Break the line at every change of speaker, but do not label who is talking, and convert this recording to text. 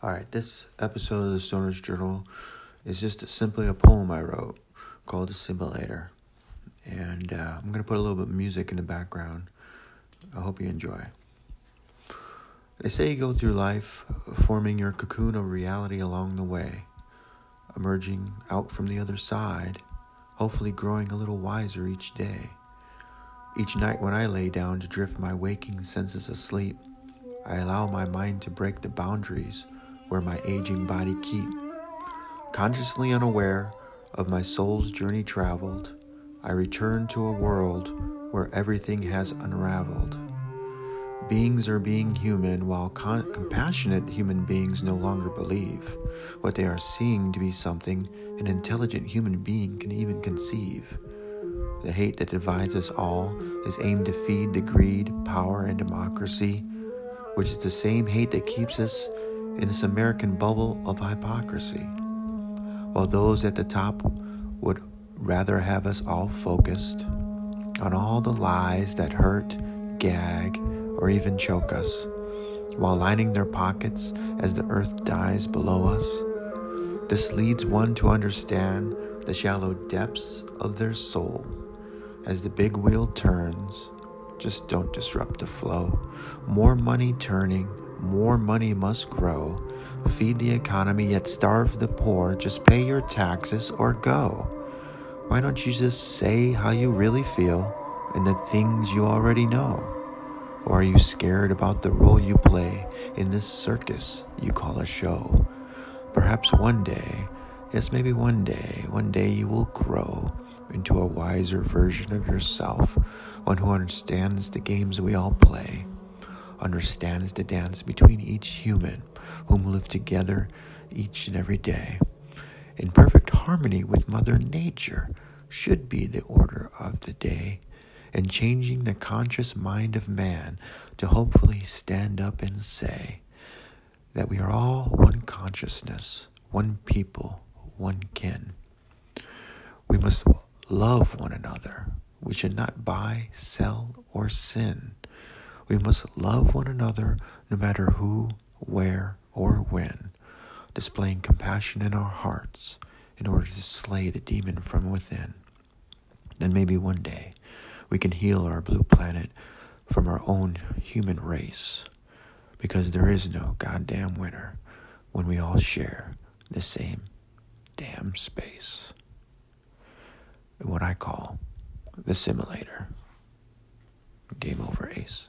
All right, this episode of the Stoner's Journal is just simply a poem I wrote called The Simulator. And uh, I'm going to put a little bit of music in the background. I hope you enjoy. They say you go through life forming your cocoon of reality along the way, emerging out from the other side, hopefully growing a little wiser each day. Each night when I lay down to drift my waking senses asleep, I allow my mind to break the boundaries where my aging body keep. Consciously unaware of my soul's journey traveled, I return to a world where everything has unraveled. Beings are being human while con- compassionate human beings no longer believe what they are seeing to be something an intelligent human being can even conceive. The hate that divides us all is aimed to feed the greed, power, and democracy, which is the same hate that keeps us in this American bubble of hypocrisy, while those at the top would rather have us all focused on all the lies that hurt, gag, or even choke us, while lining their pockets as the earth dies below us. This leads one to understand the shallow depths of their soul. As the big wheel turns, just don't disrupt the flow. More money turning, more money must grow. Feed the economy, yet starve the poor. Just pay your taxes or go. Why don't you just say how you really feel and the things you already know? Or are you scared about the role you play in this circus you call a show? Perhaps one day, yes, maybe one day, one day you will grow into a wiser version of yourself, one who understands the games we all play understands the dance between each human whom live together each and every day. In perfect harmony with Mother Nature should be the order of the day, and changing the conscious mind of man to hopefully stand up and say that we are all one consciousness, one people, one kin. We must love one another. We should not buy, sell, or sin. We must love one another no matter who, where, or when, displaying compassion in our hearts in order to slay the demon from within. Then maybe one day we can heal our blue planet from our own human race because there is no goddamn winner when we all share the same damn space. What I call the simulator. Game over, Ace.